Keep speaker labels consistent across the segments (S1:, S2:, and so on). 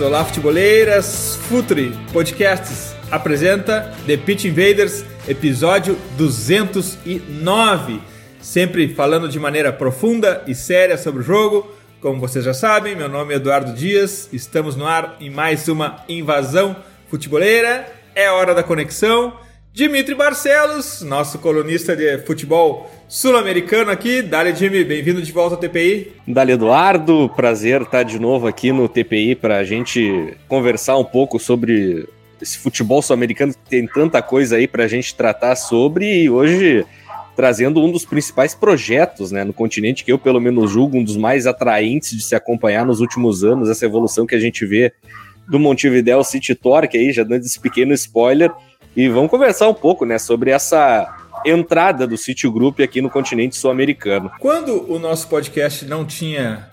S1: Olá, futeboleiras! Futuri Podcasts apresenta The Pitch Invaders, episódio 209. Sempre falando de maneira profunda e séria sobre o jogo. Como vocês já sabem, meu nome é Eduardo Dias. Estamos no ar em mais uma invasão futeboleira. É hora da conexão. Dimitri Barcelos, nosso colunista de futebol sul-americano aqui. Dale, Jimmy, bem-vindo de volta ao TPI.
S2: Dale, Eduardo, prazer estar de novo aqui no TPI para a gente conversar um pouco sobre esse futebol sul-americano que tem tanta coisa aí para a gente tratar sobre e hoje trazendo um dos principais projetos né, no continente que eu, pelo menos, julgo um dos mais atraentes de se acompanhar nos últimos anos, essa evolução que a gente vê do Montevideo City Torque aí, já dando esse pequeno spoiler, e vamos conversar um pouco, né, sobre essa entrada do City Group aqui no continente sul-americano.
S1: Quando o nosso podcast não tinha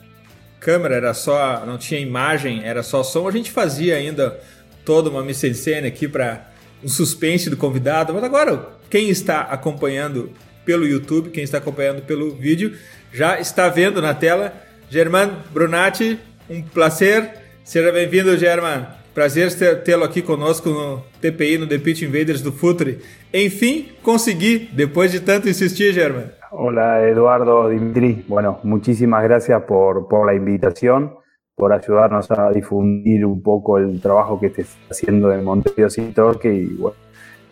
S1: câmera, era só, não tinha imagem, era só som, a gente fazia ainda toda uma mise-en-scène aqui para um suspense do convidado, mas agora quem está acompanhando pelo YouTube, quem está acompanhando pelo vídeo, já está vendo na tela Germán Brunati, um prazer. Seja bem-vindo, Germán. Prazer tê-lo aqui conosco no TPI, no The Pitch Invaders do Futre. Enfim, consegui, depois de tanto insistir, Germán.
S3: Hola, Eduardo Dimitri. Bueno, muchísimas gracias por, por la invitación, por ayudarnos a difundir un poco el trabajo que estés haciendo en Montevideo City Torque y bueno,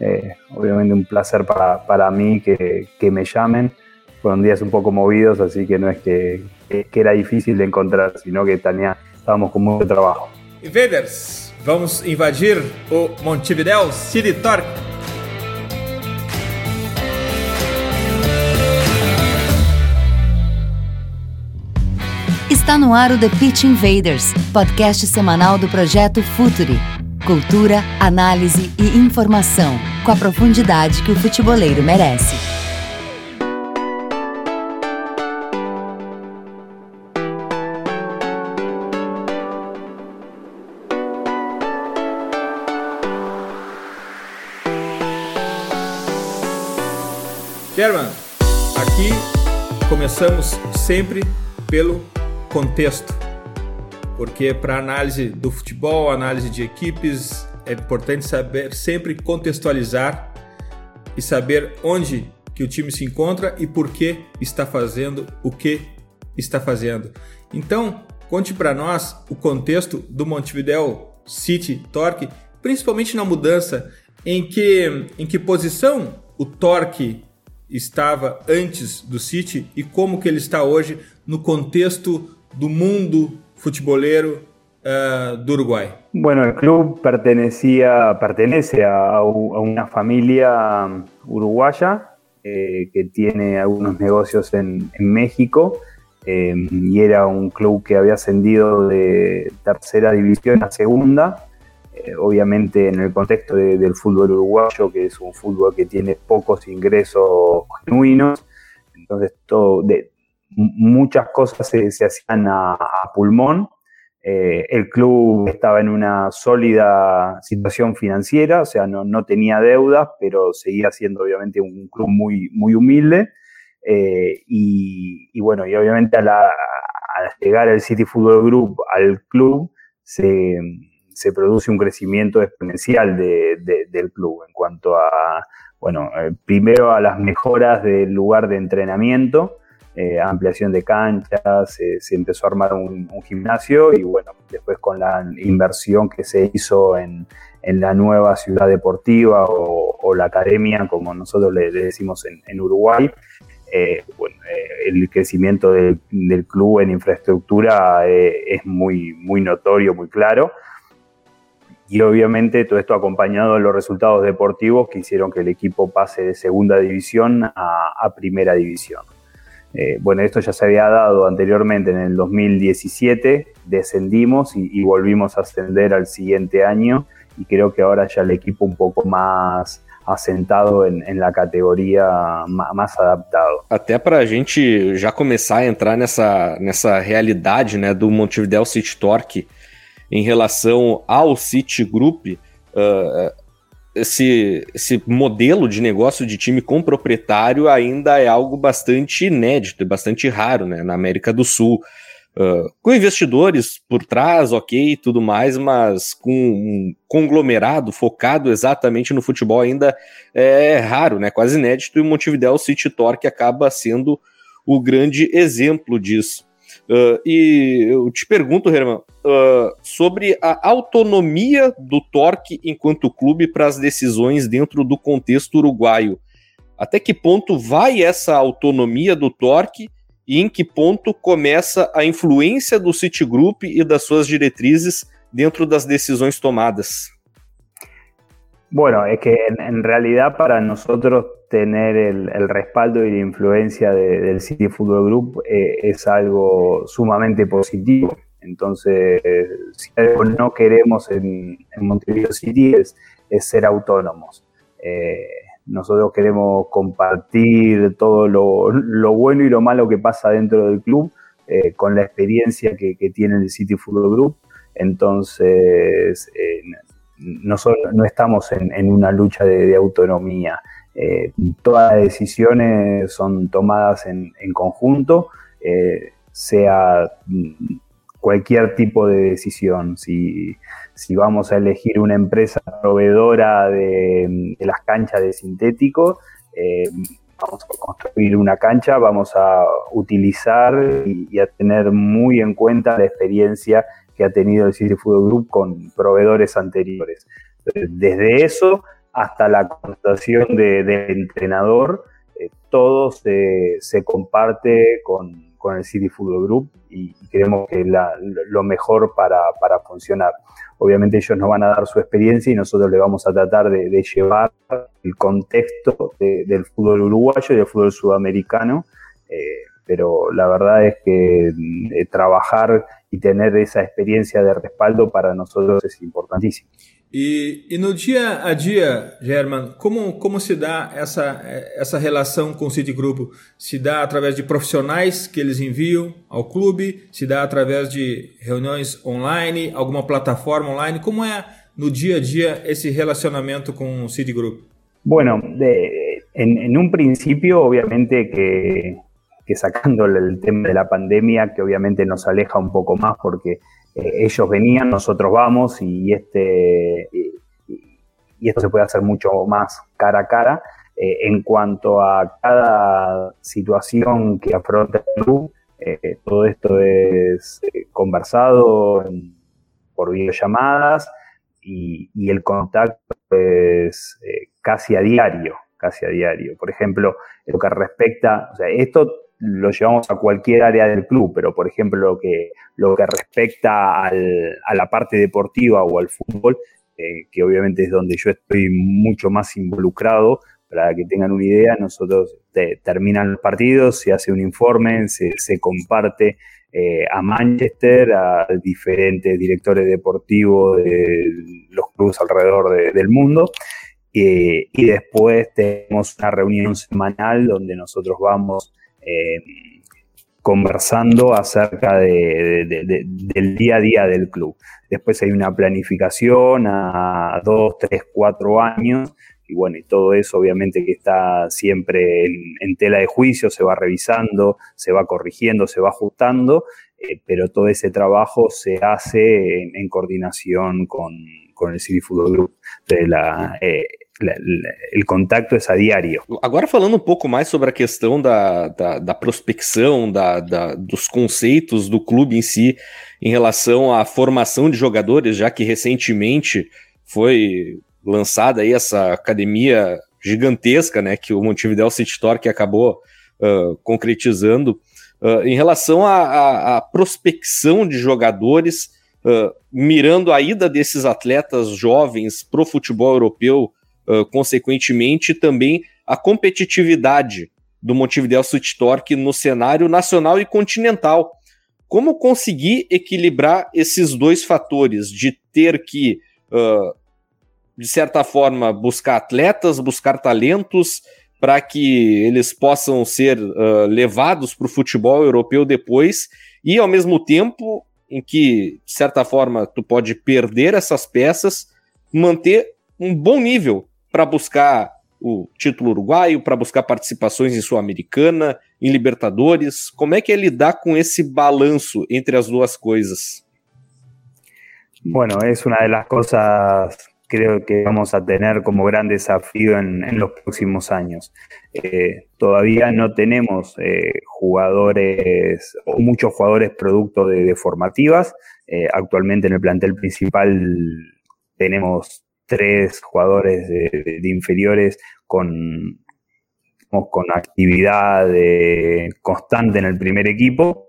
S3: eh, obviamente un placer para, para mí que, que, me llamen. Fueron días un poco movidos, así que no es que, que, era difícil de encontrar, sino que tenía, estábamos con mucho trabajo.
S1: Invaders, vamos invadir o Montevideo City Torque.
S4: Está no ar o The Pitch Invaders, podcast semanal do projeto Futuri. Cultura, análise e informação, com a profundidade que o futeboleiro merece.
S1: German, aqui começamos sempre pelo contexto, porque para análise do futebol, análise de equipes, é importante saber sempre contextualizar e saber onde que o time se encontra e por que está fazendo o que está fazendo. Então, conte para nós o contexto do Montevideo City Torque, principalmente na mudança em que em que posição o Torque estava antes do City e como que ele está hoje no contexto do mundo futbolero uh, do Uruguay?
S3: Bueno, el club pertenecía, pertenece a, a una familia uruguaya eh, que tiene algunos negocios en, en México eh, y era un club que había ascendido de tercera división a segunda. Obviamente en el contexto de, del fútbol uruguayo, que es un fútbol que tiene pocos ingresos genuinos, entonces muchas cosas se, se hacían a, a pulmón. Eh, el club estaba en una sólida situación financiera, o sea, no, no tenía deudas, pero seguía siendo obviamente un club muy, muy humilde. Eh, y, y, bueno, y obviamente al llegar el City Football Group al club, se, se produce un crecimiento exponencial de, de, del club en cuanto a, bueno, eh, primero a las mejoras del lugar de entrenamiento, eh, ampliación de canchas, se empezó a armar un, un, gimnasio y bueno, después con la inversión que se hizo en, en la nueva ciudad deportiva o, la academia, como nosotros le, le decimos en, Uruguay, eh, el crecimiento del, club en infraestructura es muy, muy notorio, muy claro. Y obviamente todo esto acompañado de los resultados deportivos que hicieron que el equipo pase de segunda división a, primera división. Eh, bueno, esto ya se había dado anteriormente en el 2017, descendimos y, volvimos a ascender al siguiente año y creo que ahora ya el equipo un poco más assentado em, na categoria mais adaptado.
S2: Até para a gente já começar a entrar nessa, nessa realidade né, do Montevideo City Torque em relação ao City Group, uh, esse, esse modelo de negócio de time com proprietário ainda é algo bastante inédito bastante raro né, na América do Sul. Uh, com investidores por trás, ok, tudo mais, mas com um conglomerado focado exatamente no futebol ainda é raro, né? Quase inédito, e o Montevideo City Torque acaba sendo o grande exemplo disso. Uh, e eu te pergunto, Herman, uh, sobre a autonomia do Torque enquanto clube para as decisões dentro do contexto uruguaio. Até que ponto vai essa autonomia do Torque e em que ponto começa a influência do Citigroup e das suas diretrizes dentro das decisões tomadas?
S3: Bueno, es que en, en realidad para nosotros tener el, respaldo y la influencia de, del City Football Group eh, es algo sumamente positivo. Entonces, si algo no queremos en, en Montevideo City es, ser autónomos. Eh, nosotros queremos compartir todo lo, bueno y lo malo que pasa dentro del club eh, con la experiencia que, tiene el City Football Group. Entonces, nosotros no estamos en, una lucha de autonomía. Eh, todas las decisiones son tomadas en, conjunto, eh, sea cualquier tipo de decisión. Si, vamos a elegir una empresa proveedora de, de las canchas de sintético, eh, vamos a construir una cancha, vamos a utilizar y, a tener muy en cuenta la experiencia que ha tenido el City Football Group con proveedores anteriores. Desde eso hasta la contratación del de entrenador, eh, todo se, se comparte con, el City Football Group y creemos que es lo mejor para, funcionar. Obviamente ellos nos van a dar su experiencia y nosotros le vamos a tratar de, de llevar el contexto de, del fútbol uruguayo y del fútbol sudamericano, eh, pero la verdad es que eh, trabajar y tener esa experiencia de respaldo para nosotros es importantísimo.
S1: E, e, no dia a dia, German, como, como se dá essa, essa relação com o City Grupo? Se dá através de profissionais que eles enviam ao clube? Se dá através de reuniões online, alguma plataforma online? Como é no dia a dia esse relacionamento com o City Group?
S3: Bueno, de, en, en un principio, obviamente que, que sacando el tema de la pandemia, que obviamente nos aleja un poco más porque ellos venían, nosotros vamos y, este, y, y, esto se puede hacer mucho más cara a cara. Eh, en cuanto a cada situación que afronta el club, eh, todo esto es eh, conversado en, por videollamadas y, y, el contacto es eh, casi a diario, casi a diario. Por ejemplo, lo que respecta, o sea, esto lo llevamos a cualquier área del club, pero por ejemplo lo que, lo que respecta al, a la parte deportiva o al fútbol, eh, que obviamente es donde yo estoy mucho más involucrado, para que tengan una idea, nosotros te, terminan los partidos, se hace un informe, se, comparte eh, a Manchester, a diferentes directores deportivos de los clubes alrededor de, del mundo. Eh, y después tenemos una reunión semanal donde nosotros vamos eh, conversando acerca de, de, de, del día a día del club. Después hay una planificación a dos, tres, cuatro años y bueno, y todo eso obviamente que está siempre en, tela de juicio, se va revisando, se va corrigiendo, se va ajustando, eh, pero todo ese trabajo se hace en, coordinación con, con, el City Football Group. De la, eh, o contato é a diário.
S2: Agora falando um pouco mais sobre a questão da, da, da prospecção, da, da, dos conceitos do clube em si, em relação à formação de jogadores, já que recentemente foi lançada aí essa academia gigantesca, né, que o Montevideo City Torque acabou uh, concretizando, uh, em relação à prospecção de jogadores, uh, mirando a ida desses atletas jovens para o futebol europeu, uh, consequentemente, também a competitividade do Montevideo City Torque no cenário nacional e continental. como conseguir equilibrar esses dois fatores de ter que, uh, de certa forma, buscar atletas, buscar talentos para que eles possam ser uh, levados para o futebol europeu depois e, ao mesmo tempo, em que, de certa forma, tu pode perder essas peças, manter um bom nível para buscar o título uruguaio, para buscar participações em Sul-Americana, em Libertadores. Como é que é lidar com esse balanço entre as duas coisas?
S3: Bueno, es una de las cosas creo que vamos a tener como gran desafío en, en los próximos años. Eh, todavía no tenemos eh, jugadores o muchos jugadores producto de, de formativas. Eh, actualmente en el plantel principal tenemos tres jugadores de, inferiores con, con actividad constante en el primer equipo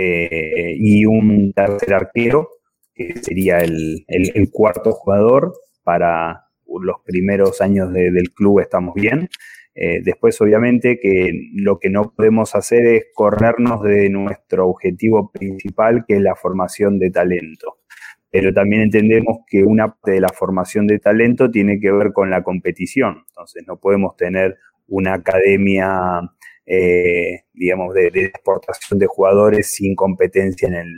S3: eh, y un tercer arquero, que sería el, el, cuarto jugador para los primeros años del club estamos bien. Eh, después, obviamente, que lo que no podemos hacer es corrernos de nuestro objetivo principal, que es la formación de talento pero también entendemos que una parte de la formación de talento tiene que ver con la competición. Entonces, no podemos tener una academia, eh, digamos, de, exportación de jugadores sin competencia en el,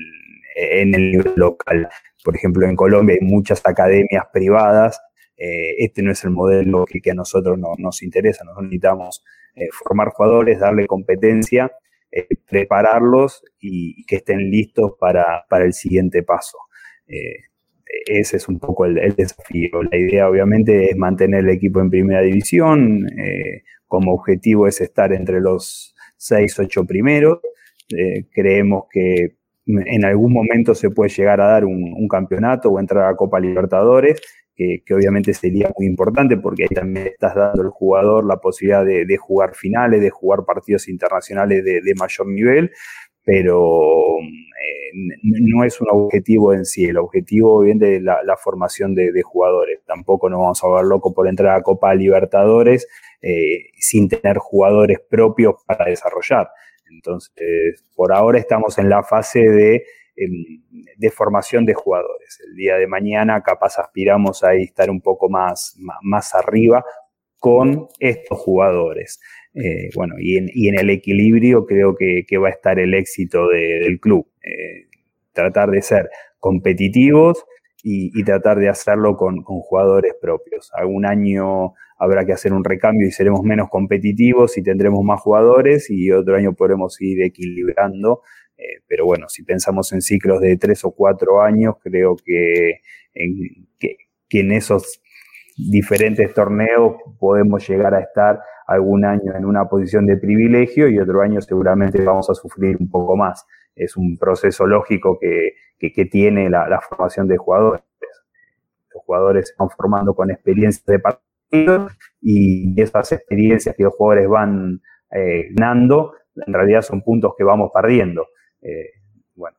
S3: en el nivel local. Por ejemplo, en Colombia hay muchas academias privadas. Eh, este no es el modelo que, a nosotros no, nos interesa. Nosotros necesitamos eh, formar jugadores, darle competencia, prepararlos y, que estén listos para, para el siguiente paso. Eh, ese es un poco el, desafío. La idea obviamente es mantener el equipo en primera división, eh, como objetivo es estar entre los 6, 8 primeros. Eh, creemos que en algún momento se puede llegar a dar un, campeonato o entrar a Copa Libertadores, que, obviamente sería muy importante porque ahí también estás dando al jugador la posibilidad de, jugar finales, de jugar partidos internacionales de, de mayor nivel, pero eh, no es un objetivo en sí, el objetivo viene de la, formación de, jugadores. Tampoco nos vamos a ver loco por entrar a Copa Libertadores eh, sin tener jugadores propios para desarrollar. Entonces, por ahora estamos en la fase de, em, de formación de jugadores. El día de mañana capaz aspiramos a estar un poco más, más arriba con estos jugadores. Eh, bueno, y en, el equilibrio creo que, va a estar el éxito de, del club. Eh, tratar de ser competitivos y, tratar de hacerlo con, jugadores propios. Algún año habrá que hacer un recambio y seremos menos competitivos y tendremos más jugadores y otro año podremos ir equilibrando. Eh, pero bueno, si pensamos en ciclos de tres o cuatro años, creo que en, que en esos diferentes torneos podemos llegar a estar algún año en una posición de privilegio y otro año seguramente vamos a sufrir un poco más. Es un proceso lógico que, que, tiene la, formación de jugadores. Los jugadores se van formando con experiencias de partido y esas experiencias que los jugadores van eh, ganando, en realidad son puntos que vamos perdiendo. Eh, bueno,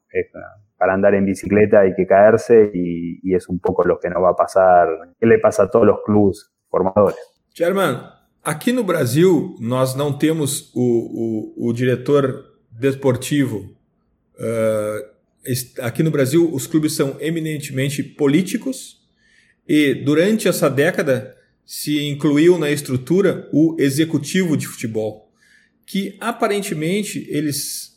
S3: para andar en bicicleta hay que caerse y, y, es un poco lo que nos va a pasar, que le pasa a todos los clubes formadores.
S1: German, Aqui no Brasil, nós não temos o, o, o diretor desportivo. Uh, aqui no Brasil, os clubes são eminentemente políticos e durante essa década se incluiu na estrutura o executivo de futebol, que aparentemente eles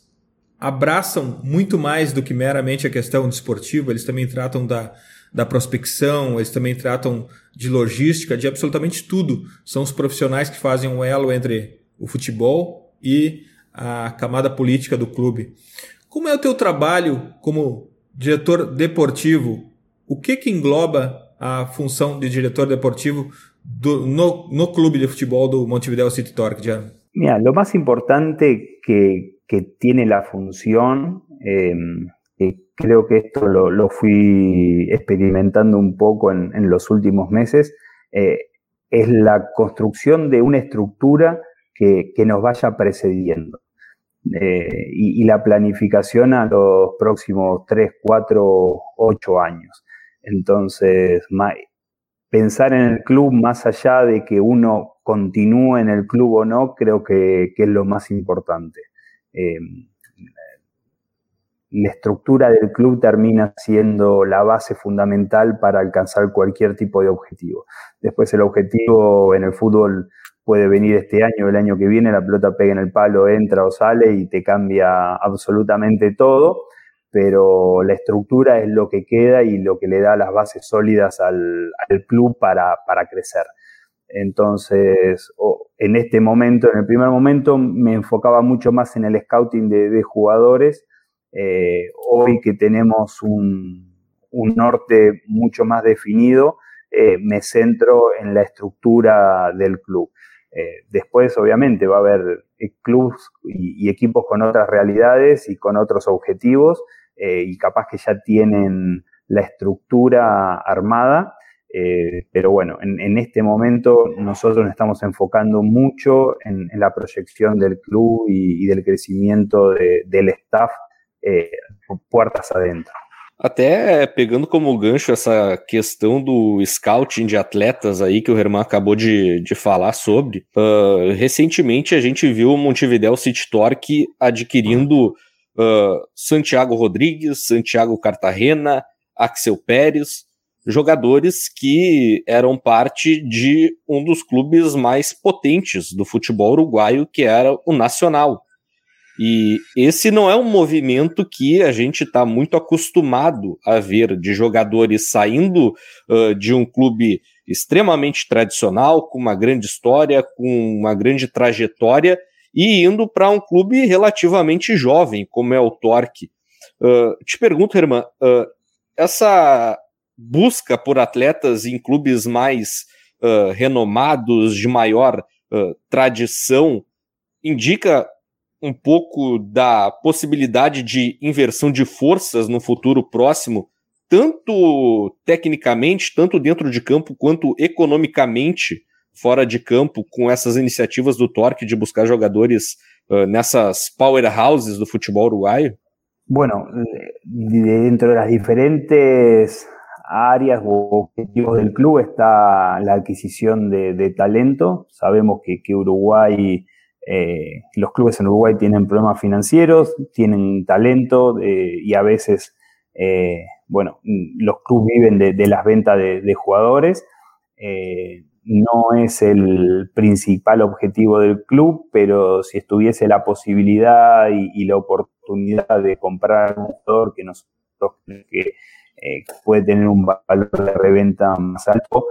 S1: abraçam muito mais do que meramente a questão desportiva, eles também tratam da, da prospecção, eles também tratam de logística, de absolutamente tudo. São os profissionais que fazem um elo entre o futebol e a camada política do clube. Como é o teu trabalho como diretor deportivo? O que que engloba a função de diretor deportivo do, no, no clube de futebol do Montevideo City Torque, Jan?
S3: Mira, lo más importante que, que tiene la función eh, creo que esto lo, fui experimentando un poco en, los últimos meses, eh, es la construcción de una estructura que, nos vaya precediendo. Eh, y, la planificación a los próximos 3, 4, 8 años. Entonces, pensar en el club más allá de que uno continúe en el club o no, creo que, es lo más importante. Eh, la estructura del club termina siendo la base fundamental para alcanzar cualquier tipo de objetivo. Después el objetivo en el fútbol puede venir este año, el año que viene, la pelota pega en el palo, entra o sale y te cambia absolutamente todo, pero la estructura es lo que queda y lo que le da las bases sólidas al, club para, crecer. Entonces, en este momento, en el primer momento, me enfocaba mucho más en el scouting de, jugadores. Eh, hoy que tenemos un, norte mucho más definido, eh, me centro en la estructura del club. Eh, después, obviamente, va a haber clubes y, equipos con otras realidades y con otros objetivos y capaz que ya tienen la estructura armada. Pero bueno, en, este momento nosotros nos estamos enfocando mucho en, la proyección del club y, del crecimiento del staff puertas adentro.
S2: Até pegando como gancho essa questão do scouting de atletas aí que o Herman acabou de, de falar sobre, uh, recentemente a gente viu o Montevideo City Torque adquirindo uh, Santiago Rodrigues, Santiago Cartagena, Axel Pérez, jogadores que eram parte de um dos clubes mais potentes do futebol uruguaio, que era o Nacional. E esse não é um movimento que a gente está muito acostumado a ver de jogadores saindo uh, de um clube extremamente tradicional, com uma grande história, com uma grande trajetória, e indo para um clube relativamente jovem, como é o Torque. Uh, te pergunto, Herman, uh, essa busca por atletas em clubes mais renomados, de maior tradição, indica um pouco da possibilidade de inversão de forças no futuro próximo, tanto tecnicamente, tanto dentro de campo, quanto economicamente fora de campo, com essas iniciativas do Torque de buscar jogadores uh, nessas powerhouses do futebol uruguaio?
S3: Bueno, dentro de las diferentes áreas o objetivos del club está la adquisición de, talento. Sabemos que, que Uruguay Eh, los clubes en Uruguay tienen problemas financieros, tienen talento eh, y a veces, eh, bueno, los clubes viven de, las ventas de, jugadores. no es el principal objetivo del club, pero si estuviese la posibilidad y, la oportunidad de comprar un jugador que nosotros que puede tener un valor de reventa más alto,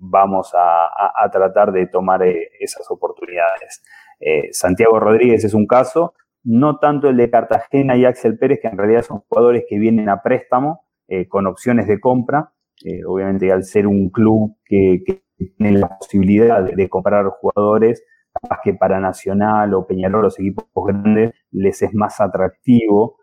S3: vamos a, tratar de tomar eh, esas oportunidades. Eh, Santiago Rodríguez es un caso, no tanto el de Cartagena y Axel Pérez, que en realidad son jugadores que vienen a préstamo eh, con opciones de compra. obviamente al ser un club que, tiene la posibilidad de, comprar jugadores, más que para Nacional o Peñarol, los equipos grandes, les es más atractivo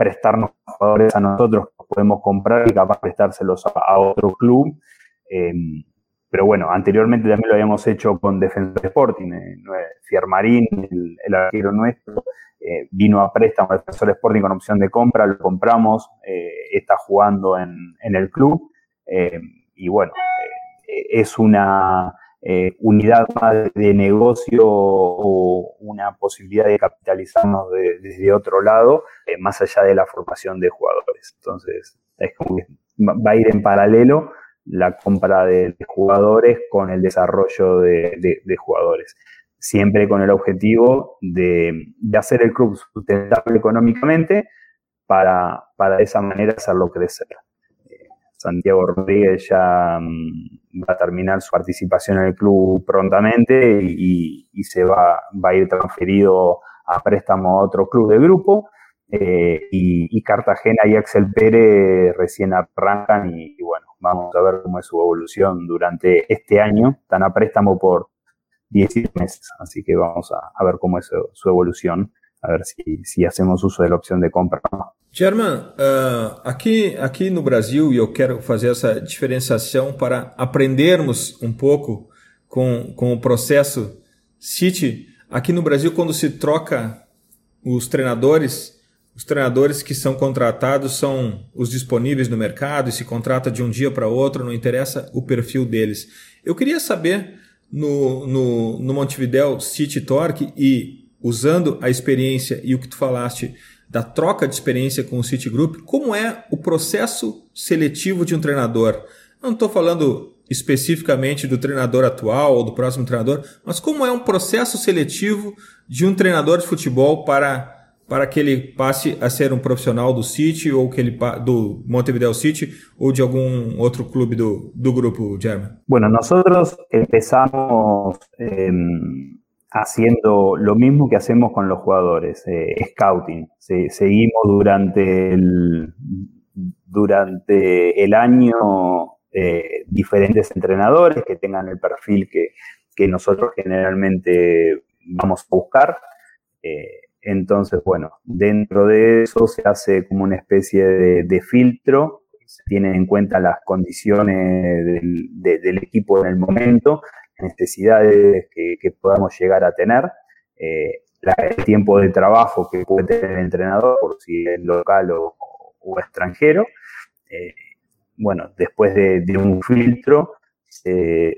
S3: prestarnos jugadores a nosotros que podemos comprar y capaz prestárselos a otro club. Em, pero bueno, anteriormente también lo habíamos hecho con Defensor Sporting. Eh, Fiermarín, el, el arquero nuestro, eh, vino a préstamo a Defensor Sporting con opción de compra, lo compramos, eh, está jugando en, en el club. Em, y bueno, es una unidad más de negocio o una posibilidad de capitalizarnos desde otro lado, más allá de la formación de jugadores. Entonces, es como que va a ir en paralelo la compra de, jugadores con el desarrollo de, jugadores. Siempre con el objetivo de, hacer el club sustentable económicamente para, para de esa manera hacerlo crecer. Eh, Santiago Rodríguez ya mm, va a terminar su participación en el club prontamente y, se va, va, a ir transferido a préstamo a otro club de grupo. Eh, y, Cartagena y Axel Pérez recién arrancan y bueno, Vamos a ver cómo es su evolución durante este año, están a préstamo por 10 meses, así que vamos a, ver cómo es su, evolución, a ver si, si, hacemos uso de la opción de compra.
S1: German, uh, aqui, aqui no Brasil, e eu quero fazer essa diferenciação para aprendermos um pouco com, com o processo City. Aqui no Brasil, quando se troca os treinadores, os treinadores que são contratados são os disponíveis no mercado e se contrata de um dia para outro, não interessa o perfil deles. Eu queria saber no, no, no Montevideo City Torque e usando a experiência e o que tu falaste da troca de experiência com o Citigroup, como é o processo seletivo de um treinador? Eu não estou falando especificamente do treinador atual ou do próximo treinador, mas como é um processo seletivo de um treinador de futebol para para que ele passe a ser um profissional do City ou que ele do Montevideo City o de algún otro club do, do grupo German?
S3: Bueno, nosotros empezamos eh, haciendo lo mismo que hacemos con los jugadores, eh, scouting. Se, seguimos durante el, durante el año eh, diferentes entrenadores que tengan el perfil que, que nosotros generalmente vamos a buscar. Eh, entonces, bueno, dentro de eso se hace como una especie de, filtro, se tienen en cuenta las condiciones del, equipo en el momento, necesidades que, podamos llegar a tener, eh, el tiempo de trabajo que puede tener el entrenador, por si es local o, extranjero. Eh, bueno, después de, un filtro, se,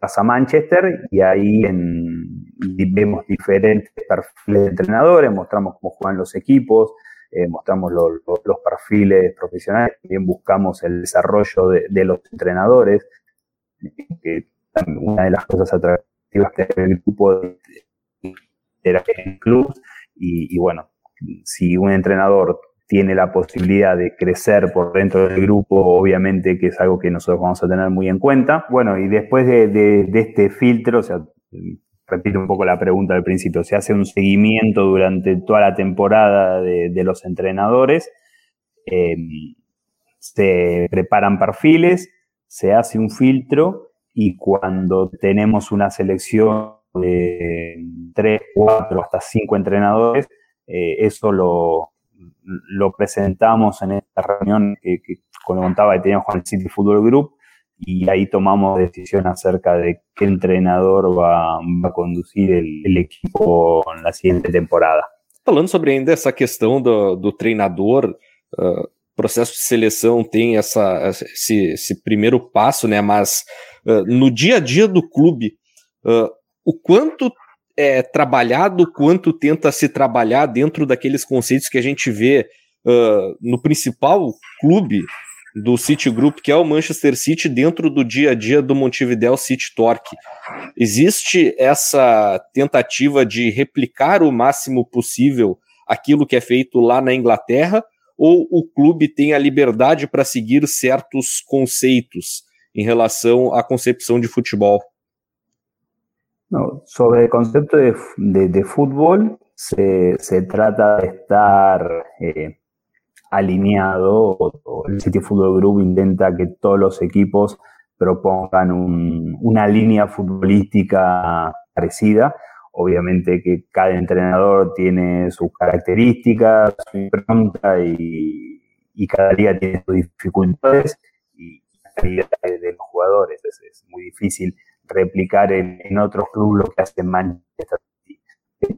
S3: pasa a Manchester y ahí vemos diferentes perfiles de entrenadores, mostramos cómo juegan los equipos, eh, mostramos los perfiles profesionales, también buscamos el desarrollo de, los entrenadores, una de las cosas atractivas que el grupo de, el club. Y, y bueno, si un entrenador tiene la posibilidad de crecer por dentro del grupo, obviamente que es algo que nosotros vamos a tener muy en cuenta. Bueno, y después de, este filtro, o sea, repito un poco la pregunta del principio, se hace un seguimiento durante toda la temporada de, los entrenadores, eh, se preparan perfiles, se hace un filtro y cuando tenemos una selección de tres, cuatro, hasta cinco entrenadores, eh, eso lo, lo presentamos en esta reunión que, que contaba que teníamos con el City Football Group y ahí tomamos decisión acerca de qué entrenador va, va a conducir el, el, equipo en la siguiente temporada.
S2: Falando sobre ainda essa questão do, do treinador, uh, processo de seleção tem essa, esse, esse primeiro passo, né? Mas uh, no dia a dia do clube, uh, o quanto é trabalhado, quanto tenta se trabalhar dentro daqueles conceitos que a gente vê uh, no principal clube do City Group, que é o Manchester City, dentro do dia a dia do Montevideo City Torque. Existe essa tentativa de replicar o máximo possível aquilo que é feito lá na Inglaterra, ou o clube tem a liberdade para seguir certos conceitos em relação à concepção de futebol?
S3: No, sobre el concepto de, de, fútbol, se, trata de estar eh, alineado, el City Football Group intenta que todos los equipos propongan un, una línea futbolística parecida. Obviamente que cada entrenador tiene sus características, su impronta y, y cada liga tiene sus dificultades calidad de los jugadores. Es, muy difícil replicar en, otros clubes lo que hace Manchester City.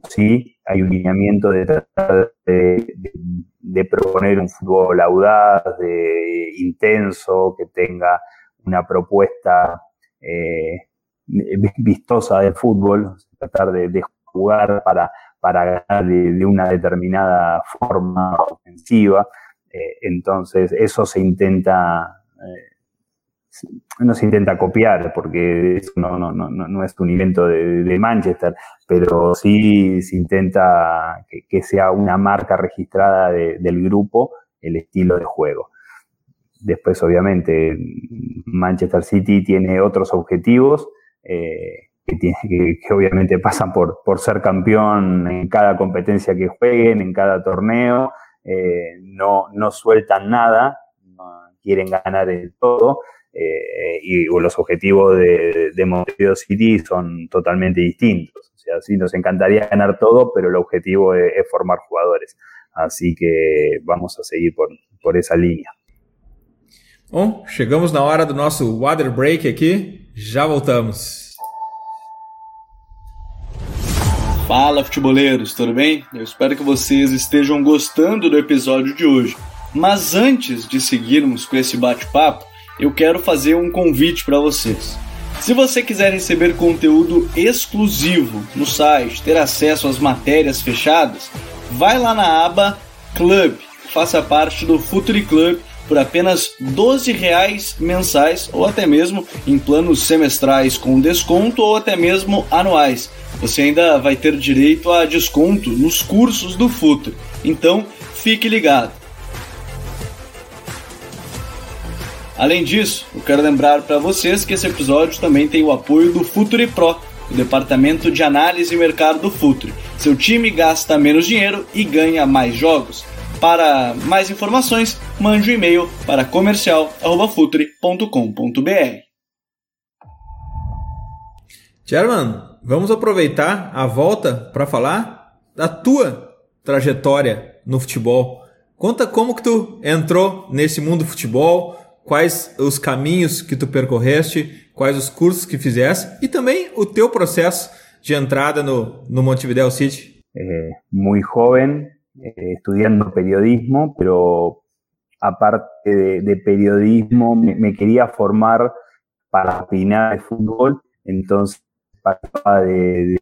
S3: Sí, hay un lineamiento de tratar de, proponer un fútbol audaz, de intenso, que tenga una propuesta eh, vistosa del fútbol, tratar de, de jugar para, para ganar de, una determinada forma ofensiva. Eh, entonces, eso se intenta eh, no se intenta copiar, porque eso no, no, no, no es un invento de, Manchester, pero sí se intenta que, sea una marca registrada del grupo el estilo de juego. Después, obviamente, Manchester City tiene otros objetivos eh, que, tiene, que, obviamente pasan por, por ser campeón en cada competencia que jueguen, en cada torneo, eh, no, no sueltan nada, quieren ganar en todo eh, y los objetivos de, de Montevideo City son totalmente distintos. O sea, sí nos encantaría ganar todo, pero el objetivo es, es formar jugadores. Así que vamos a seguir por, por esa línea.
S1: Bom, chegamos na hora do nosso water break aqui, já voltamos.
S5: Fala futeboleiros, tudo bem? Eu espero que vocês estejam gostando do episódio de hoje. Mas antes de seguirmos com esse bate-papo, eu quero fazer um convite para vocês. Se você quiser receber conteúdo exclusivo no site, ter acesso às matérias fechadas, vai lá na aba Club, faça parte do Futuri Club por apenas 12 reais mensais ou até mesmo em planos semestrais com desconto ou até mesmo anuais. Você ainda vai ter direito a desconto nos cursos do Futuri. Então, fique ligado. Além disso, eu quero lembrar para vocês que esse episódio também tem o apoio do Futuri Pro, o departamento de análise e mercado do Futuri. Seu time gasta menos dinheiro e ganha mais jogos. Para mais informações, mande um e-mail para comercial@futre.com.br.
S1: German, vamos aproveitar a volta para falar da tua trajetória no futebol. Conta como que tu entrou nesse mundo do futebol, quais os caminhos que tu percorreste, quais os cursos que fizeste e também o teu processo de entrada no, no Montevideo City.
S3: Eh, muy joven, eh, estudiando periodismo, pero aparte de, de periodismo me, me, quería formar para opinar de fútbol, entonces participaba de,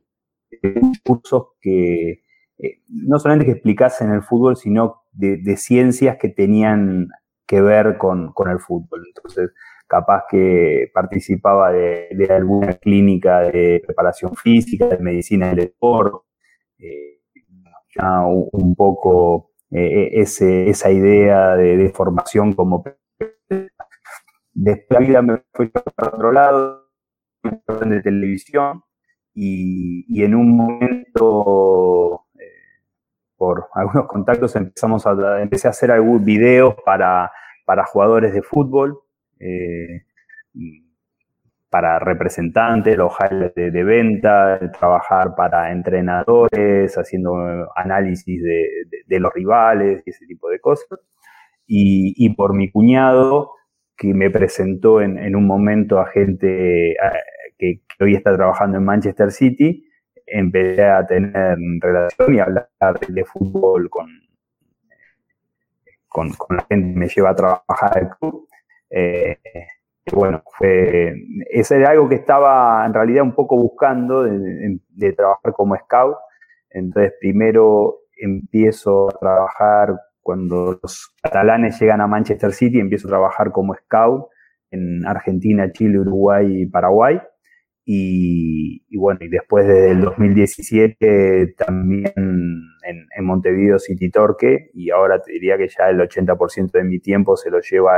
S3: de, de cursos que eh, no solamente que explicasen el fútbol, sino de, de ciencias que tenían que ver con, con, el fútbol. Entonces, capaz que participaba de, alguna clínica de preparación física, de medicina del deporte, eh, ya un, poco eh, ese, esa idea de, formación como después la vida me fui para otro lado de televisión y, y en un momento por algunos contactos empezamos a empecé a hacer algunos videos para, para jugadores de fútbol eh, para representantes, los de, de, venta, trabajar para entrenadores, haciendo análisis de, de, de, los rivales y ese tipo de cosas. Y, y por mi cuñado, que me presentó en, en un momento a gente a, que, que, hoy está trabajando en Manchester City, empecé a tener relación y hablar de fútbol con, con, la gente que me lleva a trabajar al club. Eh, bueno, fue, eso era algo que estaba en realidad un poco buscando de, trabajar como scout. Entonces, primero empiezo a trabajar cuando los catalanes llegan a Manchester City, empiezo a trabajar como scout en Argentina, Chile, Uruguay y Paraguay. Y, y bueno, y después desde el 2017 también en, en, Montevideo City Torque, y ahora te diría que ya el 80% de mi tiempo se lo lleva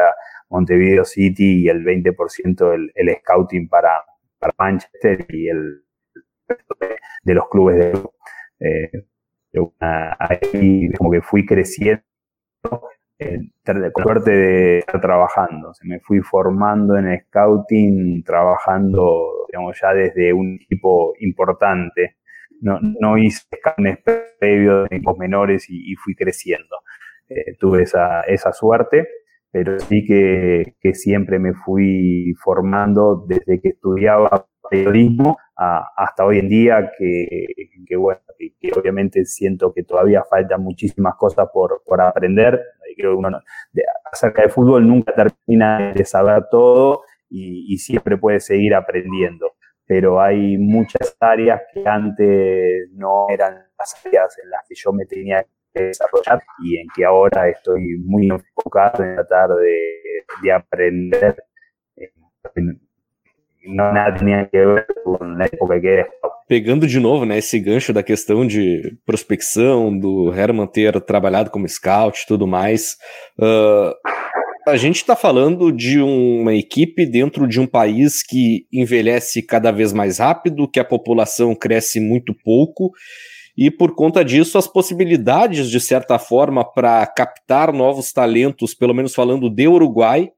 S3: Montevideo City y el 20% el, el scouting para, para, Manchester y el de, de los clubes de eh, ahí como que fui creciendo eh, con suerte de estar trabajando. Se me fui formando en scouting trabajando ya desde un equipo importante no, no hice scouting previo de equipos menores y, fui creciendo eh, tuve esa, esa suerte pero sí que, que, siempre me fui formando desde que estudiaba periodismo hasta hoy en día, que, que bueno, que, obviamente siento que todavía faltan muchísimas cosas por, por aprender. Creo que uno acerca de fútbol nunca termina de saber todo y, y siempre puede seguir aprendiendo. Pero hay muchas áreas que antes no eran las áreas en las que yo me tenía desarrollar y en que ahora estoy muy enfocado en tratar de, de aprender. Eh, não nada tinha que ver com a época que era.
S2: Pegando de novo né, esse gancho da questão de prospecção, do Herman ter trabalhado como scout e tudo mais, uh, a gente está falando de uma equipe dentro de um país que envelhece cada vez mais rápido, que a população cresce muito pouco e por conta disso as possibilidades, de certa forma, para captar novos talentos, pelo menos falando de Uruguai,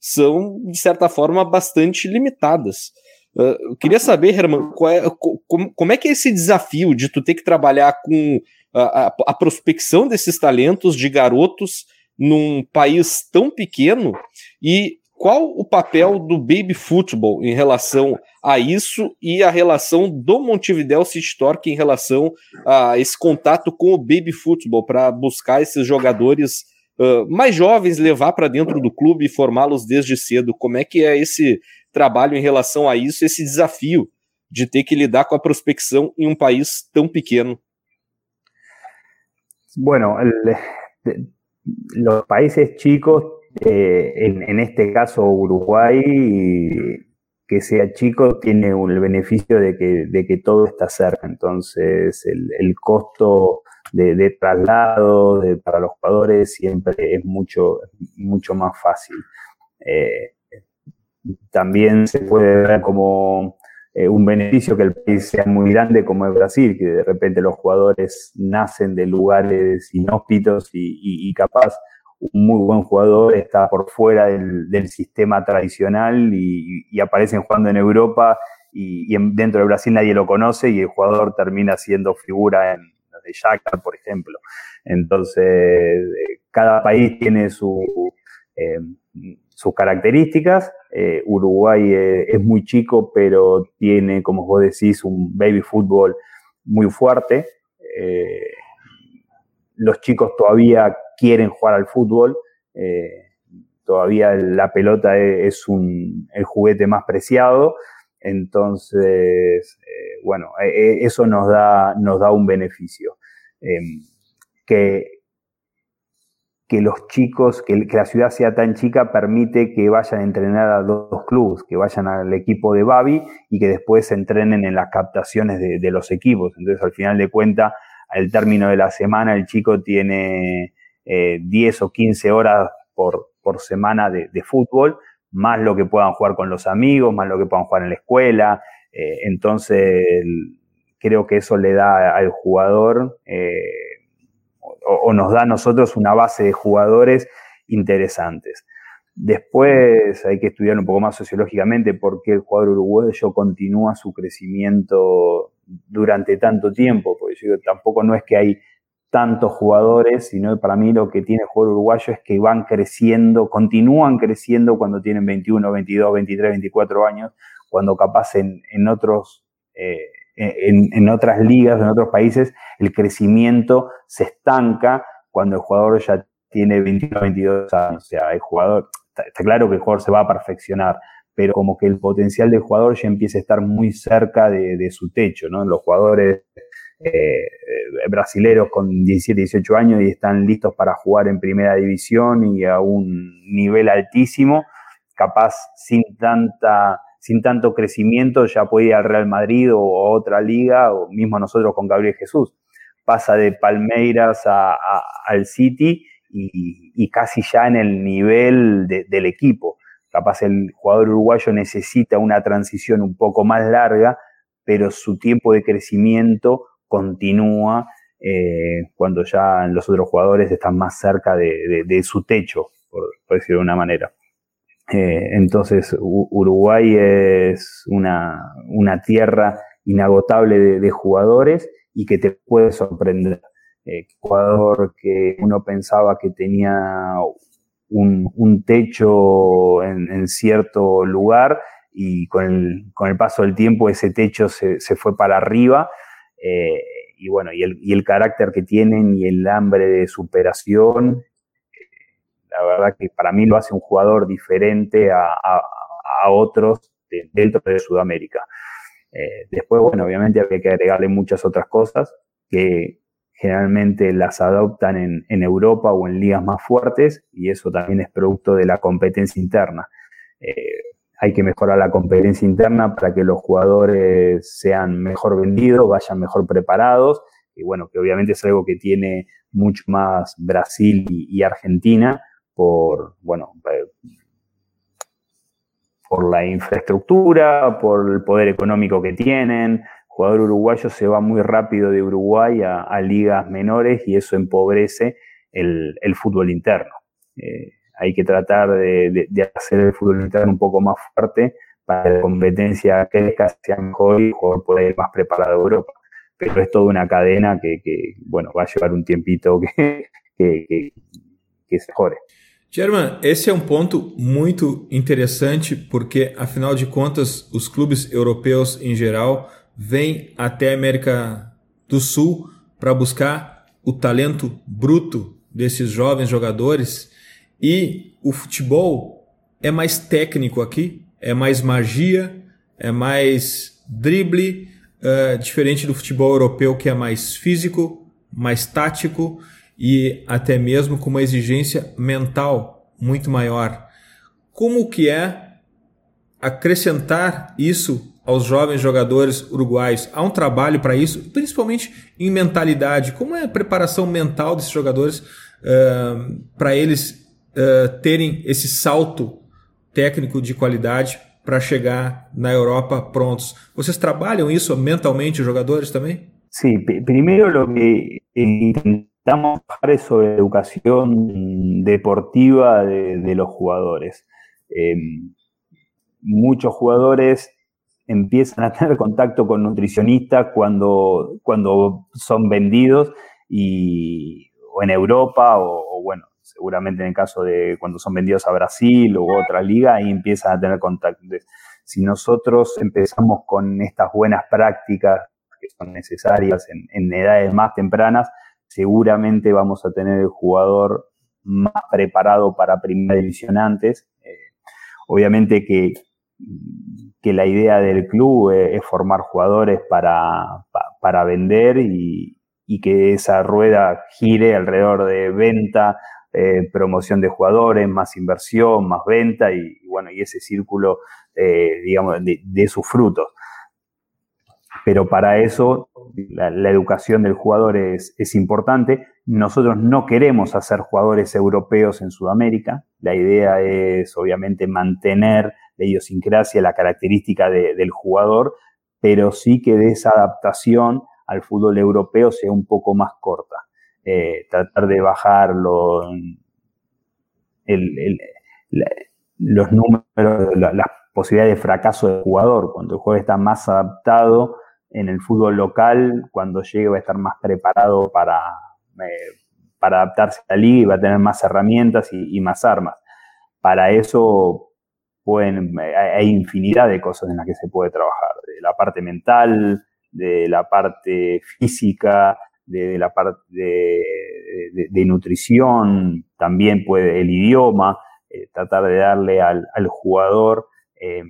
S2: são, de certa forma, bastante limitadas. Uh, eu queria saber, Herman, é, como, como, é que é esse desafio de tu ter que trabalhar com a, a, a prospecção desses talentos de garotos num país tão pequeno e qual o papel do baby football em relação a isso e a relação do Montevideo City Torque em relação a esse contato com o baby football para buscar esses jogadores uh, mais jovens, levar para dentro do clube e formá-los desde cedo? Como é que é esse trabalho em relação a isso, esse desafio de ter que lidar com a prospecção em um país tão pequeno?
S3: Bueno, los países chicos, eh, en, este caso Uruguay, que sea chico, tiene el beneficio de que, todo está cerca. Entonces, el, costo de, traslado para los jugadores siempre es mucho, mucho más fácil. Eh, también se puede ver como eh, un beneficio que el país sea muy grande como es Brasil, que de repente los jugadores nacen de lugares inhóspitos y, capaz un muy buen jugador está por fuera del, sistema tradicional y, aparecen jugando en Europa y, dentro de Brasil nadie lo conoce y el jugador termina siendo figura en de Shakhtar, por ejemplo. Entonces, eh, cada país tiene su, eh, sus características. Eh, Uruguay eh, es muy chico, pero tiene, como vos decís, un baby fútbol muy fuerte. Eh, los chicos todavía quieren jugar al fútbol. todavía la pelota e, es, un, el juguete más preciado. Entonces, bueno, e, eso nos da, nos da un beneficio. que que los chicos, que, la ciudad sea tan chica, permite que vayan a entrenar a dos clubes, que vayan al equipo de Babi y que después se entrenen en las captaciones de, los equipos. Entonces, al final de cuentas, al término de la semana, el chico tiene 10 eh, o 15 horas por, semana de, fútbol, más lo que puedan jugar con los amigos, más lo que puedan jugar en la escuela. Eh, entonces, creo que eso le da al jugador eh, o, nos da a nosotros una base de jugadores interesantes. Después hay que estudiar un poco más sociológicamente por qué el jugador uruguayo continúa su crecimiento durante tanto tiempo, porque yo tampoco no es que hay tantos jugadores, sino para mí lo que tiene el jugador uruguayo es que van creciendo, continúan creciendo cuando tienen 21, 22, 23, 24 años, cuando capaz en, otros eh, en, otras ligas, en otros países, el crecimiento se estanca cuando el jugador ya tiene 21, 22 años. O sea, el jugador, está, claro que el jugador se va a perfeccionar, pero como que el potencial del jugador ya empieza a estar muy cerca de, su techo, ¿no? Los jugadores eh, con 17, 18 años y están listos para jugar en primera división y a un nivel altísimo, capaz sin tanta sin tanto crecimiento ya puede ir al Real Madrid o a otra liga, o mismo nosotros con Gabriel Jesús. Pasa de Palmeiras al City y, casi ya en el nivel del equipo. Capaz el jugador uruguayo necesita una transición un poco más larga, pero su tiempo de crecimiento continúa eh, cuando ya los otros jugadores están más cerca de, su techo, por decirlo de una manera. Eh, entonces Uruguay es una, tierra inagotable de, jugadores y que te puede sorprender. Eh, jugador que uno pensaba que tenía un, techo en, cierto lugar y con el, paso del tiempo ese techo se, fue para arriba. Eh, y bueno, y el, y el, carácter que tienen y el hambre de superación la verdad que para mí lo hace un jugador diferente a, otros dentro de Sudamérica. Eh, después, bueno, obviamente había que agregarle muchas otras cosas que generalmente las adoptan en, Europa o en ligas más fuertes y eso también es producto de la competencia interna. Eh, hay que mejorar la competencia interna para que los jugadores sean mejor vendidos, vayan mejor preparados y bueno, que obviamente es algo que tiene mucho más Brasil y Argentina, por, bueno, eh, por la infraestructura, por el poder económico que tienen. El jugador uruguayo se va muy rápido de Uruguay a, ligas menores y eso empobrece el, fútbol interno. Eh, hay que tratar de, hacer el fútbol interno un poco más fuerte para que la competencia crezca, sea mejor y el jugador pueda ir más preparado a Europa. Pero es toda una cadena que, bueno, va a llevar un tiempito que, que, que se mejore.
S1: German, esse é um ponto muito interessante porque, afinal de contas, os clubes europeus em geral vêm até a América do Sul para buscar o talento bruto desses jovens jogadores e o futebol é mais técnico aqui, é mais magia, é mais drible, uh, diferente do futebol europeu que é mais físico, mais tático e até mesmo com uma exigência mental muito maior. Como que é acrescentar isso aos jovens jogadores uruguais? Há um trabalho para isso, principalmente em mentalidade. Como é a preparação mental desses jogadores uh, para eles uh, terem esse salto técnico de qualidade para chegar na Europa prontos? Vocês trabalham isso mentalmente, os jogadores também?
S3: Lo que es sobre educación deportiva de, los jugadores. Eh, muchos jugadores empiezan a tener contacto con nutricionistas cuando, cuando son vendidos y, o en Europa o, bueno, seguramente en el caso de cuando son vendidos a Brasil u otra liga, ahí empiezan a tener contacto. Si nosotros empezamos con estas buenas prácticas que son necesarias en, edades más tempranas, seguramente vamos a tener el jugador más preparado para primera división antes. Eh, obviamente que que la idea del club es, formar jugadores para, para vender y, que esa rueda gire alrededor de venta, eh, promoción de jugadores, más inversión, más venta y, bueno, y ese círculo, eh, digamos, de, sus frutos. Pero para eso la, educación del jugador es, es, importante. Nosotros no queremos hacer jugadores europeos en Sudamérica. La idea es obviamente mantener la idiosincrasia, la característica del jugador, pero sí que de esa adaptación al fútbol europeo sea un poco más corta. Eh, tratar de bajar los números, las posibilidades de fracaso del jugador, cuando el jugador está más adaptado en el fútbol local, cuando llegue va a estar más preparado para, eh, adaptarse a la liga y va a tener más herramientas y, más armas. Para eso pueden, hay infinidad de cosas en las que se puede trabajar, de la parte mental, de la parte física, de, la parte de, nutrición, también puede el idioma, eh, tratar de darle al, jugador eh,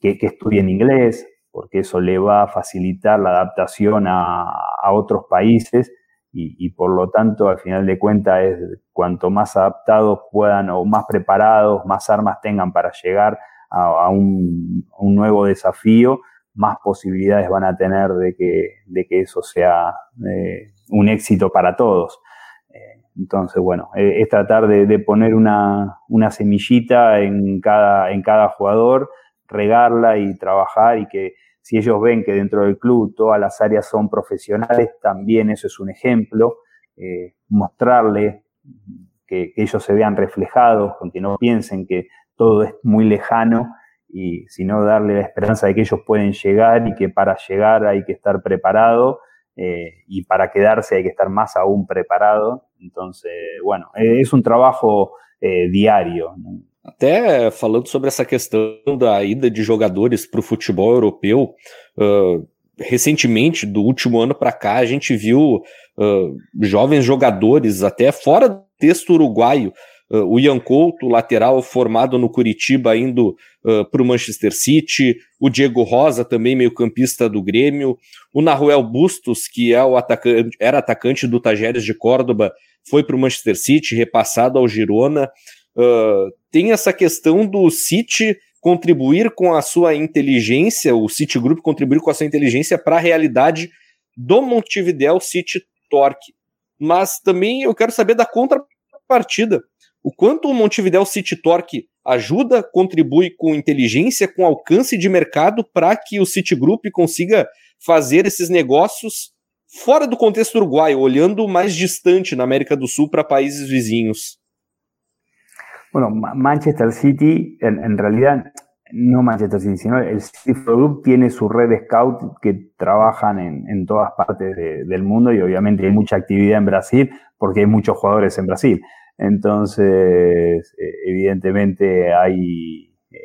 S3: que, que, estudie en inglés, porque eso le va a facilitar la adaptación a, a otros países y, por lo tanto, al final de cuentas, es cuanto más adaptados puedan o más preparados, más armas tengan para llegar a, un, nuevo desafío, más posibilidades van a tener de que, de que eso sea eh, un éxito para todos. Eh, entonces, bueno, es tratar de, poner una, una, semillita en cada, en cada jugador, regarla y trabajar y que si ellos ven que dentro del club todas las áreas son profesionales, también eso es un ejemplo. Eh, mostrarle que, ellos se vean reflejados, que no piensen que todo es muy lejano, y sino darle la esperanza de que ellos pueden llegar y que para llegar hay que estar preparado eh, y para quedarse hay que estar más aún preparado. Entonces, bueno, es un trabajo eh, diario.
S2: Até falando sobre essa questão da ida de jogadores para o futebol europeu, uh, recentemente, do último ano para cá, a gente viu uh, jovens jogadores, até fora do texto uruguaio, uh, o Ian Couto, lateral formado no Curitiba, indo para o Manchester City, o Diego Rosa, também meio-campista do Grêmio, o Naruel Bustos, que é o atacante, era atacante do Tajeres de Córdoba, foi para o Manchester City, repassado ao Girona. Uh, tem essa questão do City contribuir com a sua inteligência, o City Group contribuir com a sua inteligência para a realidade do Montevideo City Torque. Mas também eu quero saber da contrapartida. O quanto o Montevideo City Torque ajuda, contribui com inteligência, com alcance de mercado para que o City Group consiga fazer esses negócios fora do contexto uruguaio, olhando mais distante na América do Sul para países vizinhos.
S3: Bueno, Manchester City, en, realidad, no Manchester City, sino el City Group tiene su red de scout que trabajan en, todas partes del mundo y obviamente hay mucha actividad en Brasil porque hay muchos jugadores en Brasil. Entonces, eh, evidentemente hay, eh,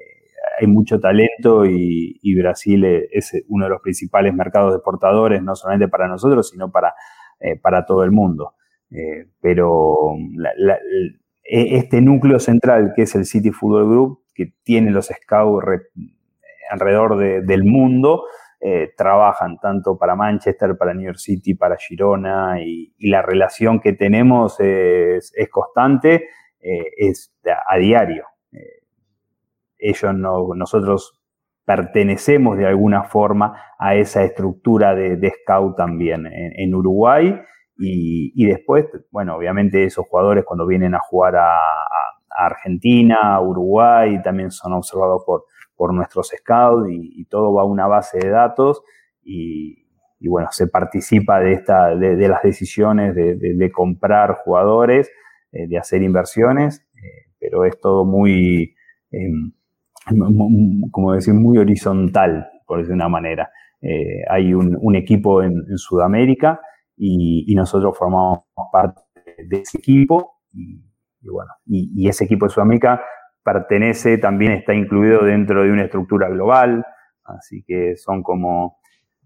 S3: hay mucho talento y, Brasil es uno de los principales mercados exportadores, no solamente para nosotros, sino para, eh, para todo el mundo. pero la, e, este núcleo central que es el City Football Group, que tiene los scouts alrededor del mundo, eh, trabajan tanto para Manchester, para New York City, para Girona y, la relación que tenemos es, constante, eh, es a, diario. Eh, ellos no, nosotros pertenecemos de alguna forma a esa estructura de, scout también en, Uruguay y, después, bueno, obviamente esos jugadores cuando vienen a jugar a, Argentina, a Uruguay, también son observados por, por nuestros scouts y, todo va a una base de datos y, bueno, se participa de, esta, de, las decisiones de, comprar jugadores, eh, de hacer inversiones, eh, pero es todo muy, em, como decir, muy horizontal, por decir una manera. Eh, hay un, equipo en, Sudamérica y, nosotros formamos parte de ese equipo y, bueno, y, ese equipo de Sudamérica pertenece, también está incluido dentro de una estructura global, así que son como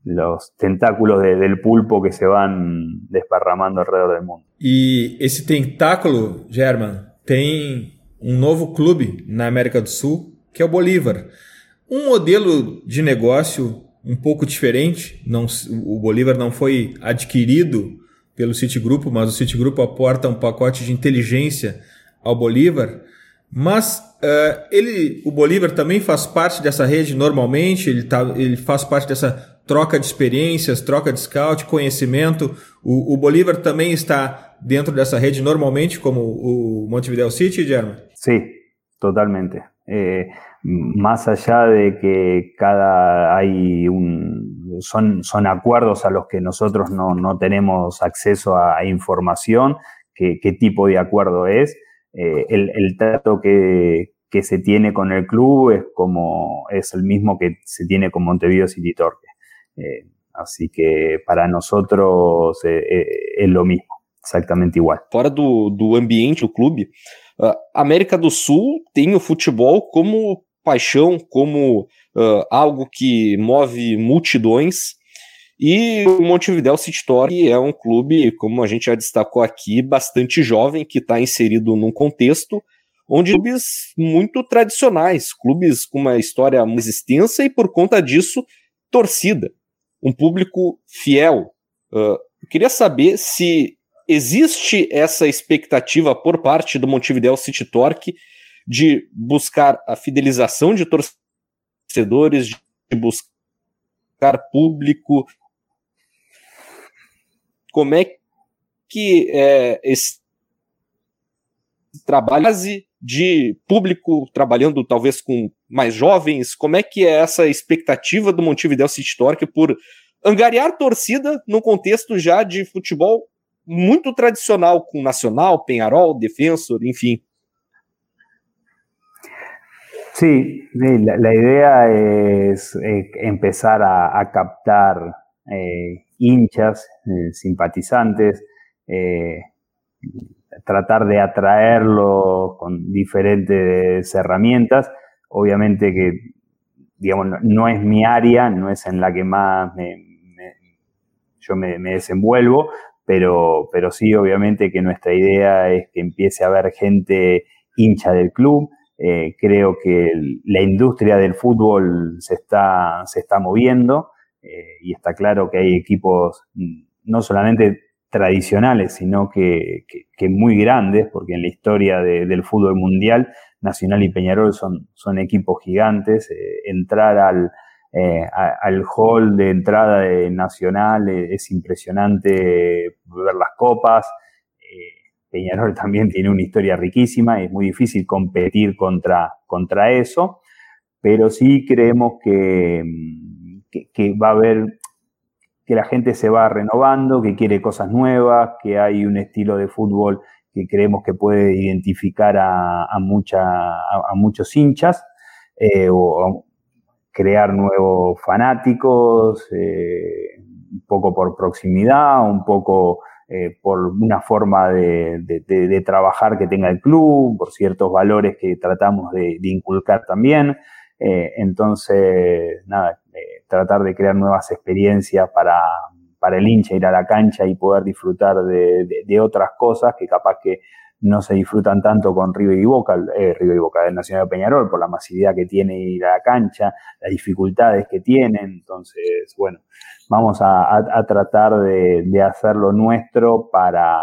S3: los tentáculos del pulpo que se van desparramando alrededor del mundo.
S1: Y ese tentáculo, German, tem um novo clube na América do Sul, que é o Bolívar. Um modelo de negócio um pouco diferente. Não, o Bolívar não foi adquirido pelo Citigroup, mas o Citigroup aporta um pacote de inteligência ao Bolívar. Mas uh, ele, o Bolívar também faz parte dessa rede normalmente, ele, tá, ele faz parte dessa troca de experiências, troca de scout, conhecimento. O, o Bolívar também está dentro dessa rede normalmente, como o Montevideo City, German?
S3: Sí, totalmente. Eh, más allá de que cada hay un son, son acuerdos a los que nosotros no, no tenemos acceso a, a información, qué, qué tipo de acuerdo es. Eh, el, trato que, se tiene con el club es como es el mismo que se tiene con Montevideo City Torque. Eh, así que para nosotros eh, es lo mismo, exactamente igual.
S2: Fora do, do ambiente do clube, a América do Sul tem o futebol como paixão, como uh, algo que move multidões E o Montevideo City Torque é um clube, como a gente já destacou aqui, bastante jovem, que está inserido num contexto onde clubes muito tradicionais, clubes com uma história mais extensa e por conta disso, torcida, um público fiel. Uh, eu queria saber se existe essa expectativa por parte do Montevideo City Torque de buscar a fidelização de torcedores, de buscar público, como é que é, esse trabalho de público trabalhando talvez com mais jovens, como é que é essa expectativa do Montevideo City Torque por angariar torcida num contexto já de futebol muito tradicional com Nacional, Penharol, Defensor, enfim.
S3: Sí, la, la idea es eh, empezar a, captar eh, hinchas, eh, simpatizantes, tratar de atraerlo con diferentes herramientas. Obviamente que, digamos, no, es mi área, no es en la que más yo me, desenvuelvo, pero, pero sí, obviamente que nuestra idea es que empiece a haber gente hincha del club. Eh, creo que la industria del fútbol se está, se está moviendo. Eh, y está claro que hay equipos mm, no solamente tradicionales, sino que, muy grandes, porque en la historia del fútbol mundial, Nacional y Peñarol son, son equipos gigantes. Eh, entrar al, eh, al hall de entrada de Nacional es impresionante ver las copas. Peñarol también tiene una historia riquísima y es muy difícil competir contra, contra eso, pero sí creemos que que, va a haber, que la gente se va renovando, que quiere cosas nuevas, que hay un estilo de fútbol que creemos que puede identificar a, a, mucha, a, muchos hinchas, eh, o crear nuevos fanáticos, eh, un poco por proximidad, un poco eh, por una forma de, de, trabajar que tenga el club, por ciertos valores que tratamos de, inculcar también. entonces, nada, tratar de crear nuevas experiencias para, para el hincha ir a la cancha y poder disfrutar de, de, otras cosas que capaz que no se disfrutan tanto con River y Boca, eh, River y Boca del Nacional de Peñarol, por la masividad que tiene ir a la cancha, las dificultades que tienen. Entonces, bueno, vamos a, tratar de, hacer lo nuestro para,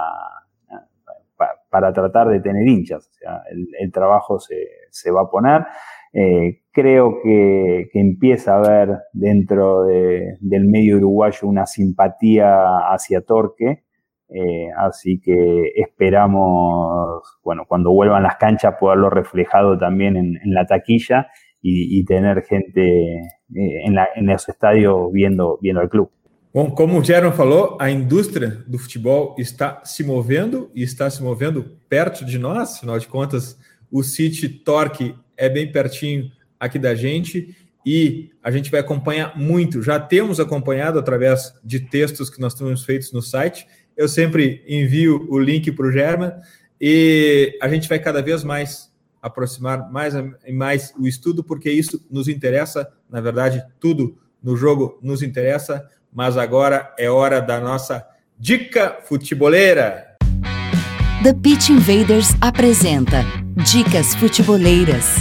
S3: para, tratar de tener hinchas. O sea, el, trabajo se, va a poner. Eh, creo que, empieza a haber dentro del medio uruguayo una simpatía hacia Torque eh, así que esperamos, bueno, cuando vuelvan las canchas poderlo reflejado también en, la taquilla y, tener gente eh, en, la, en los estadios viendo, viendo el club.
S1: Bom, como o Geron falou, a indústria do futebol está se movendo e está se movendo perto de nós, afinal de contas, o City Torque é bem pertinho aqui da gente e a gente vai acompanhar muito. Já temos acompanhado através de textos que nós temos feitos no site eu sempre envio o link para o German e a gente vai cada vez mais aproximar mais e mais o estudo, porque isso nos interessa, na verdade, tudo no jogo nos interessa, mas agora é hora da nossa dica futeboleira.
S4: The Pitch Invaders apresenta Dicas Futeboleiras.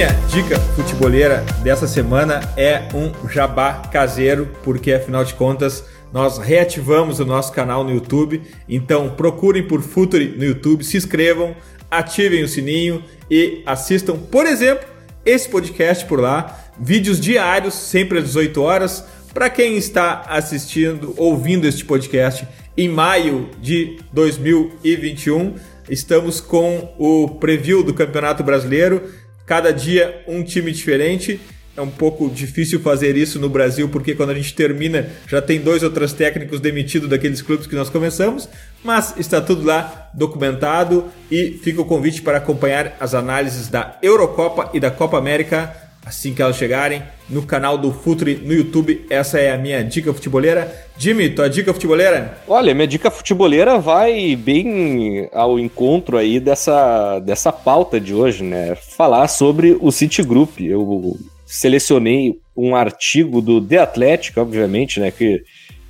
S1: Minha dica futebolera dessa semana é um jabá caseiro, porque afinal de contas nós reativamos o nosso canal no YouTube. Então procurem por Futuri no YouTube, se inscrevam, ativem o sininho e assistam, por exemplo, esse podcast por lá, vídeos diários, sempre às 18 horas. Para quem está assistindo, ouvindo este podcast em maio de 2021, estamos com o preview do Campeonato Brasileiro cada dia um time diferente. É um pouco difícil fazer isso no Brasil, porque quando a gente termina já tem dois ou três técnicos demitidos daqueles clubes que nós começamos, mas está tudo lá documentado e fica o convite para acompanhar as análises da Eurocopa e da Copa América assim que elas chegarem no canal do Futre no YouTube. Essa é a minha dica futeboleira. Jimmy, tua dica futeboleira?
S2: Olha, minha dica futeboleira vai bem ao encontro aí dessa, dessa pauta de hoje, né? Falar sobre o City Group. Eu selecionei um artigo do The Athletic, obviamente, né? Que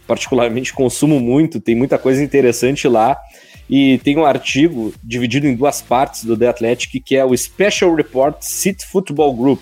S2: particularmente consumo muito, tem muita coisa interessante lá. E tem um artigo dividido em duas partes do The Athletic, que é o Special Report City Football Group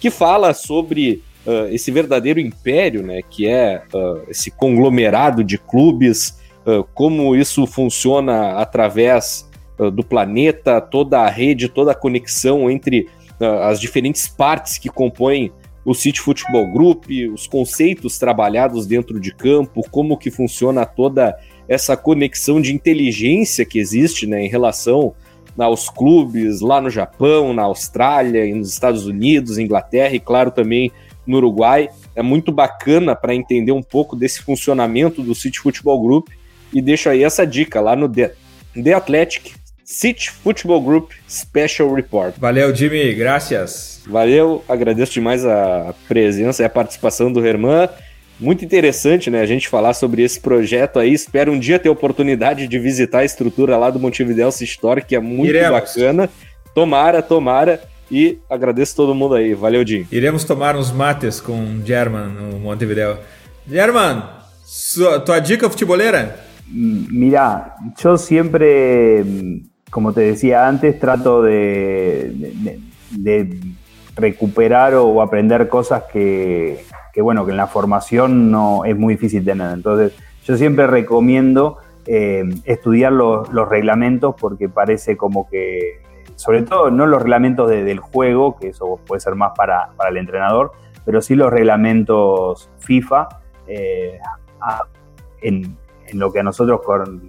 S2: que fala sobre uh, esse verdadeiro império, né, que é uh, esse conglomerado de clubes, uh, como isso funciona através do planeta, toda a rede, toda a conexão entre as diferentes partes que compõem o City Football Group, os conceitos trabalhados dentro de campo, como que funciona toda essa conexão de inteligência que existe né, em relação aos clubes lá no Japão, na Austrália, nos Estados Unidos, Inglaterra e, claro, também no Uruguai. É muito bacana para entender um pouco desse funcionamento do City Football Group e deixo aí essa dica lá no The, The Athletic City Football Group Special Report.
S1: Valeu, Jimmy, graças.
S2: Valeu, agradeço demais a presença e a participação do Herman. Muito interessante, né, a gente falar sobre esse projeto aí. Espero um dia ter a oportunidade de visitar a estrutura lá do Montevideo City Store, que é muito Iremos. bacana. Tomara, tomara. E agradeço todo mundo aí. Valeu, Jim.
S1: Iremos tomar uns mates com German no Montevideo. German, sua, tua dica futeboleira?
S3: Mira, yo siempre, como te decía antes, trato de, de, de recuperar o aprender cosas que, que bueno, que en la formación no es muy difícil tener. Entonces, yo siempre recomiendo eh, estudiar los, reglamentos porque parece como que, sobre todo no los reglamentos del juego, que eso puede ser más para, el entrenador, pero sí los reglamentos FIFA eh, en, lo que a nosotros con,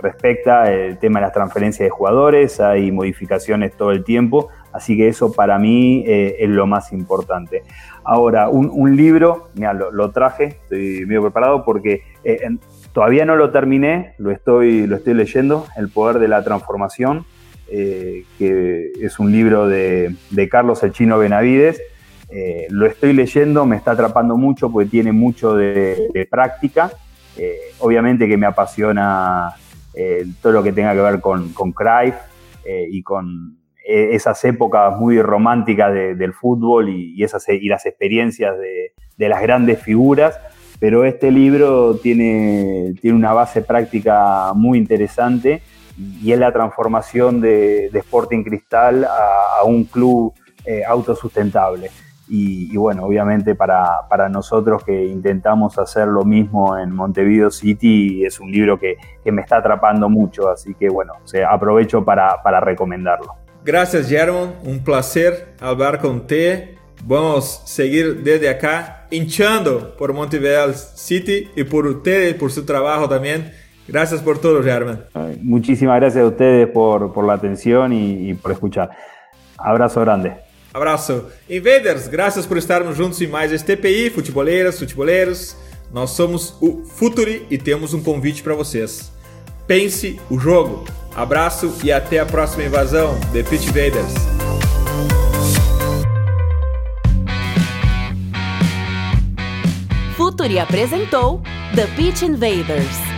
S3: respecta el tema de las transferencias de jugadores, hay modificaciones todo el tiempo, así que eso para mí eh, es lo más importante. Ahora, un, libro, mira, lo, traje, estoy medio preparado porque eh, todavía no lo terminé, lo estoy, lo estoy leyendo, El Poder de la Transformación, eh, que es un libro de, Carlos El Chino Benavides. Lo estoy leyendo, me está atrapando mucho porque tiene mucho de, práctica. obviamente que me apasiona todo lo que tenga que ver con, con Cruyff y con esas épocas muy románticas del fútbol y, esas, y las experiencias de, de las grandes figuras pero este libro tiene, tiene una base práctica muy interesante y es la transformación de, Sporting Cristal a, un club eh, autosustentable. Y, bueno, obviamente para, nosotros que intentamos hacer lo mismo en Montevideo City, es un libro que, me está atrapando mucho, así que bueno, aprovecho para, para recomendarlo.
S1: Gracias, Germán. Un placer hablar con usted. Vamos seguir desde acá hinchando por Montevideo City y por ustedes, por su trabajo también. Gracias por todo, German.
S3: Muchísimas gracias a ustedes por, por la atención y, y, por escuchar. Abrazo grande.
S1: Abraço. Invaders, graças por estarmos juntos em mais este TPI, futeboleiras, futeboleiros. Nós somos o Futuri e temos um convite para vocês. Pense o jogo. Abraço e até a próxima invasão The Pitch Invaders.
S4: Futuri apresentou The Pitch Invaders.